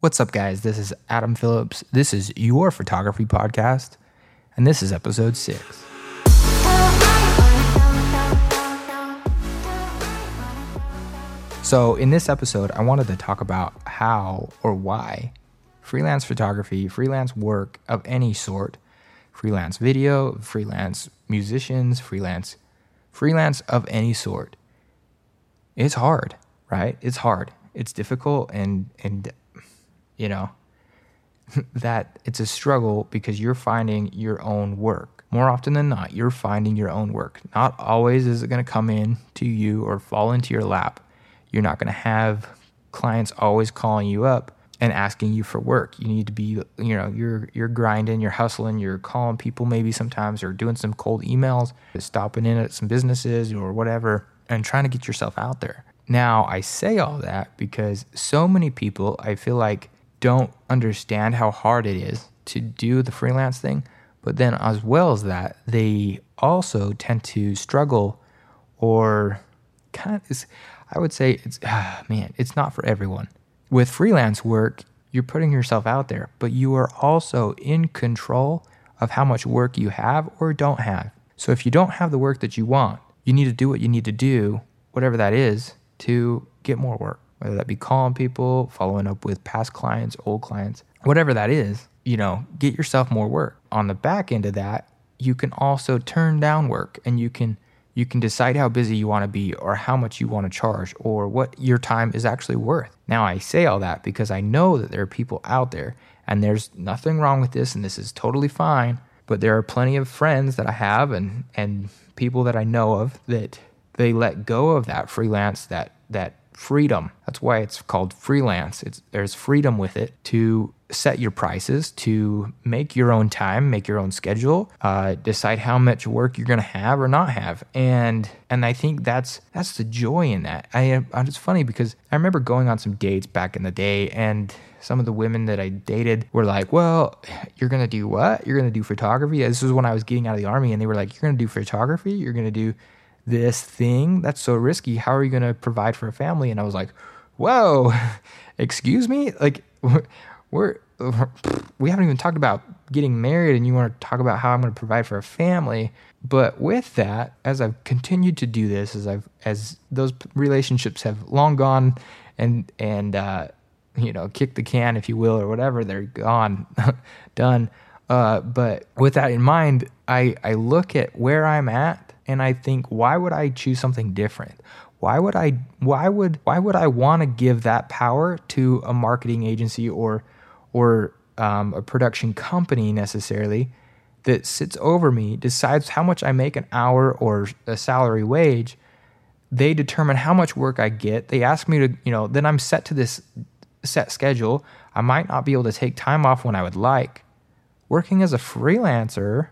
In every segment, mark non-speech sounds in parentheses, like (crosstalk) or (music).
What's up, guys? This is Adam Phillips. This is your photography podcast, and this is episode six. So, in this episode, I wanted to talk about how or why freelance photography, freelance work of any sort, freelance video, freelance musicians, freelance freelance of any sort. It's hard, right? It's hard. It's difficult and and you know, (laughs) that it's a struggle because you're finding your own work. More often than not, you're finding your own work. Not always is it going to come in to you or fall into your lap. You're not going to have clients always calling you up and asking you for work. You need to be, you know, you're you're grinding, you're hustling, you're calling people maybe sometimes or doing some cold emails, stopping in at some businesses or whatever and trying to get yourself out there. Now, I say all that because so many people I feel like don't understand how hard it is to do the freelance thing. But then, as well as that, they also tend to struggle or kind of, I would say it's, (sighs) ah, man, it's not for everyone. With freelance work, you're putting yourself out there, but you are also in control of how much work you have or don't have. So if you don't have the work that you want, you need to do what you need to do, whatever that is, to get more work whether that be calling people, following up with past clients, old clients, whatever that is, you know, get yourself more work. On the back end of that, you can also turn down work and you can you can decide how busy you want to be or how much you want to charge or what your time is actually worth. Now I say all that because I know that there are people out there and there's nothing wrong with this and this is totally fine, but there are plenty of friends that I have and and people that I know of that they let go of that freelance that that freedom. That's why it's called freelance. It's, there's freedom with it to set your prices, to make your own time, make your own schedule, uh, decide how much work you're going to have or not have, and and I think that's that's the joy in that. I it's funny because I remember going on some dates back in the day, and some of the women that I dated were like, "Well, you're gonna do what? You're gonna do photography." This was when I was getting out of the army, and they were like, "You're gonna do photography? You're gonna do." This thing that's so risky. How are you going to provide for a family? And I was like, whoa, (laughs) excuse me? Like, (laughs) we're, (laughs) we haven't even talked about getting married, and you want to talk about how I'm going to provide for a family. But with that, as I've continued to do this, as I've as those relationships have long gone, and and uh, you know, kick the can, if you will, or whatever, they're gone, done. Uh, but with that in mind, I I look at where I'm at and I think why would I choose something different? Why would I why would why would I want to give that power to a marketing agency or or um, a production company necessarily that sits over me, decides how much I make an hour or a salary wage. They determine how much work I get. They ask me to, you know, then I'm set to this set schedule. I might not be able to take time off when I would like. Working as a freelancer,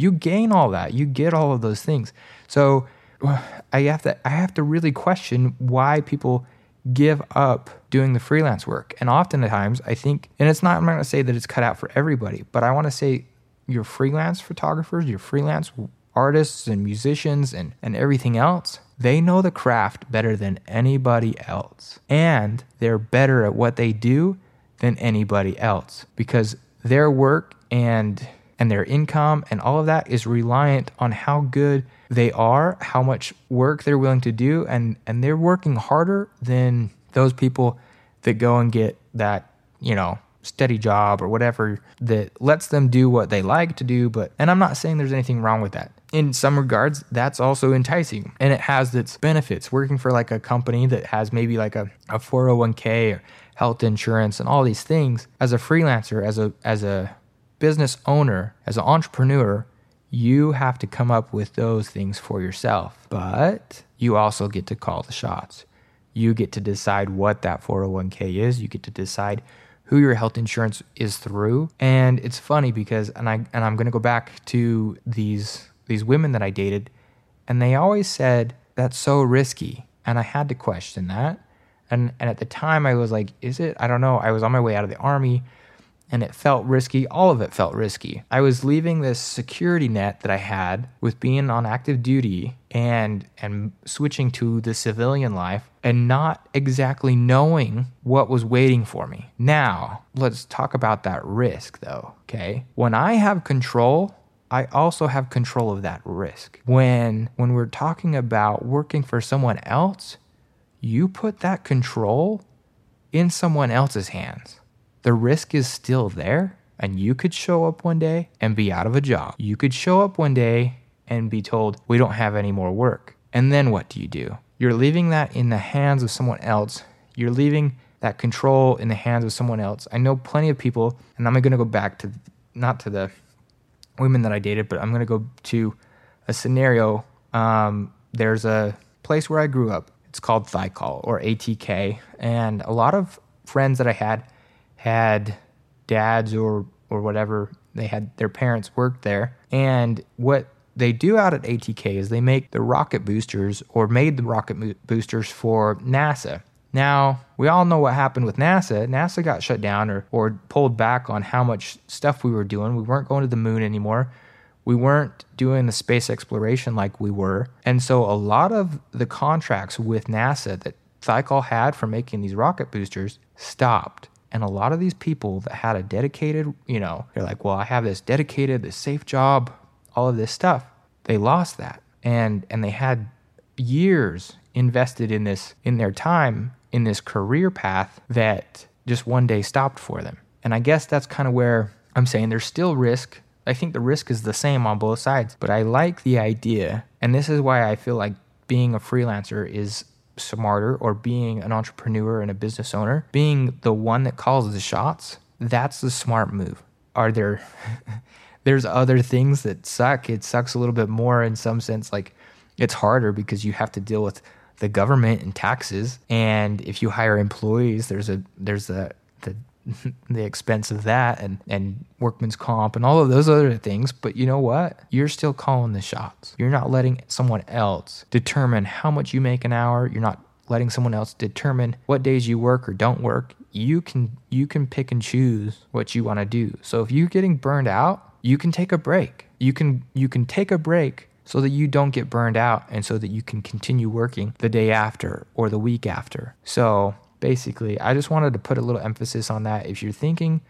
you gain all that. You get all of those things. So (sighs) I have to I have to really question why people give up doing the freelance work. And oftentimes I think and it's not I'm not going to say that it's cut out for everybody, but I want to say your freelance photographers, your freelance artists and musicians and, and everything else, they know the craft better than anybody else. And they're better at what they do than anybody else because their work and and their income and all of that is reliant on how good they are, how much work they're willing to do, and and they're working harder than those people that go and get that, you know, steady job or whatever that lets them do what they like to do, but and I'm not saying there's anything wrong with that. In some regards, that's also enticing and it has its benefits. Working for like a company that has maybe like a, a 401k or health insurance and all these things as a freelancer, as a as a business owner, as an entrepreneur, you have to come up with those things for yourself. But you also get to call the shots. You get to decide what that 401k is. You get to decide who your health insurance is through. And it's funny because and I and I'm going to go back to these these women that I dated and they always said that's so risky. And I had to question that. And and at the time I was like, is it? I don't know. I was on my way out of the army and it felt risky. All of it felt risky. I was leaving this security net that I had with being on active duty and and switching to the civilian life and not exactly knowing what was waiting for me. Now, let's talk about that risk though, okay? When I have control, I also have control of that risk. When when we're talking about working for someone else, you put that control in someone else's hands. The risk is still there, and you could show up one day and be out of a job. You could show up one day and be told, We don't have any more work. And then what do you do? You're leaving that in the hands of someone else. You're leaving that control in the hands of someone else. I know plenty of people, and I'm going to go back to not to the women that I dated, but I'm going to go to a scenario. Um, there's a place where I grew up it's called Thiokol or ATK. And a lot of friends that I had had dads or or whatever they had their parents worked there. And what they do out at ATK is they make the rocket boosters or made the rocket boosters for NASA. Now, we all know what happened with NASA. NASA got shut down or, or pulled back on how much stuff we were doing. We weren't going to the moon anymore we weren't doing the space exploration like we were. And so a lot of the contracts with NASA that Thiokol had for making these rocket boosters stopped. And a lot of these people that had a dedicated, you know, they're like, well, I have this dedicated, this safe job, all of this stuff. They lost that. And and they had years invested in this in their time in this career path that just one day stopped for them. And I guess that's kind of where I'm saying there's still risk I think the risk is the same on both sides, but I like the idea. And this is why I feel like being a freelancer is smarter or being an entrepreneur and a business owner, being the one that calls the shots, that's the smart move. Are there (laughs) there's other things that suck. It sucks a little bit more in some sense like it's harder because you have to deal with the government and taxes and if you hire employees there's a there's a the (laughs) the expense of that and, and workman's comp and all of those other things. But you know what? You're still calling the shots. You're not letting someone else determine how much you make an hour. You're not letting someone else determine what days you work or don't work. You can you can pick and choose what you want to do. So if you're getting burned out, you can take a break. You can you can take a break so that you don't get burned out and so that you can continue working the day after or the week after. So basically i just wanted to put a little emphasis on that. If you're thinking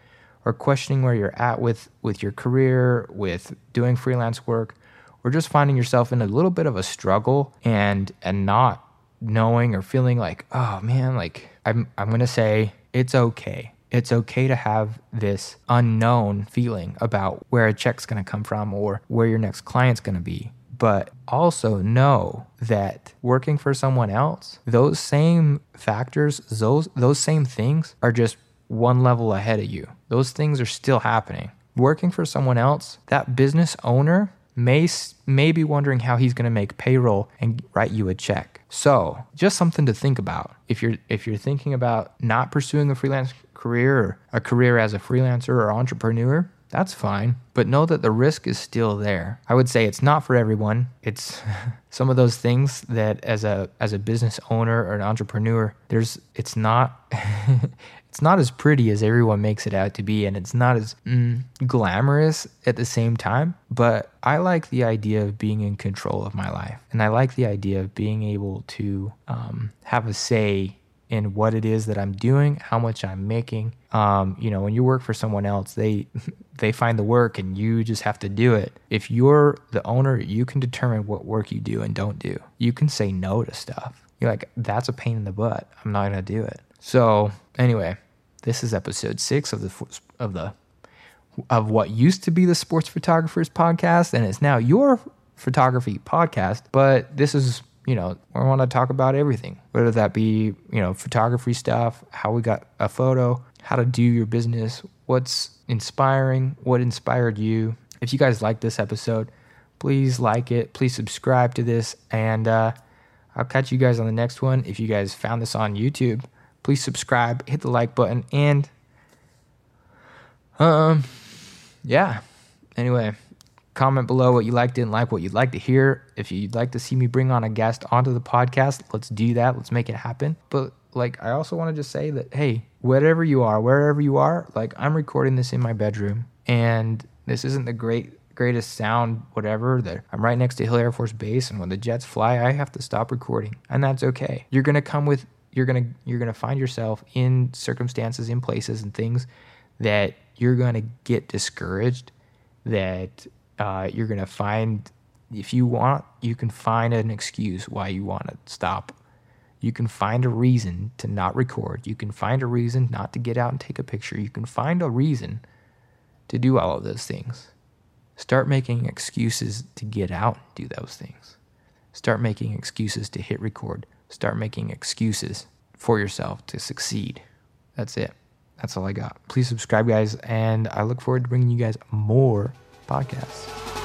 or questioning where you're at with with your career with doing freelance work or just finding yourself in a little bit of a struggle and and not knowing or feeling like oh man like i'm i'm going to say it's okay. It's okay to have this unknown feeling about where a check's going to come from or where your next client's going to be but also know that working for someone else, those same factors, those those same things are just one level ahead of you. Those things are still happening. Working for someone else, that business owner may may be wondering how he's going to make payroll and write you a check. So, just something to think about. If you're if you're thinking about not pursuing a freelance career or a career as a freelancer or entrepreneur, that's fine. But know that the risk is still there. I would say it's not for everyone. It's (laughs) some of those things that as a as a business owner or an entrepreneur, there's it's not (laughs) it's not as pretty as everyone makes it out to be and it's not as mm, glamorous at the same time but i like the idea of being in control of my life and i like the idea of being able to um, have a say in what it is that I'm doing, how much I'm making. Um, you know, when you work for someone else, they (laughs) they find the work and you just have to do it. If you're the owner, you can determine what work you do and don't do. You can say no to stuff. You're like, that's a pain in the butt. I'm not gonna do it. So anyway, this is episode six of the of the of what used to be the Sports Photographers podcast, and it's now your photography podcast. But this is you know, I want to talk about everything, whether that be, you know, photography stuff, how we got a photo, how to do your business, what's inspiring, what inspired you. If you guys like this episode, please like it, please subscribe to this, and uh, I'll catch you guys on the next one. If you guys found this on YouTube, please subscribe, hit the like button, and um, yeah. Anyway, Comment below what you liked, didn't like, what you'd like to hear. If you'd like to see me bring on a guest onto the podcast, let's do that. Let's make it happen. But like, I also want to just say that, hey, whatever you are, wherever you are, like, I'm recording this in my bedroom, and this isn't the great greatest sound, whatever. That I'm right next to Hill Air Force Base, and when the jets fly, I have to stop recording, and that's okay. You're gonna come with, you're gonna you're gonna find yourself in circumstances, in places, and things that you're gonna get discouraged. That uh, you're gonna find, if you want, you can find an excuse why you want to stop. You can find a reason to not record. You can find a reason not to get out and take a picture. You can find a reason to do all of those things. Start making excuses to get out and do those things. Start making excuses to hit record. Start making excuses for yourself to succeed. That's it. That's all I got. Please subscribe, guys, and I look forward to bringing you guys more podcast.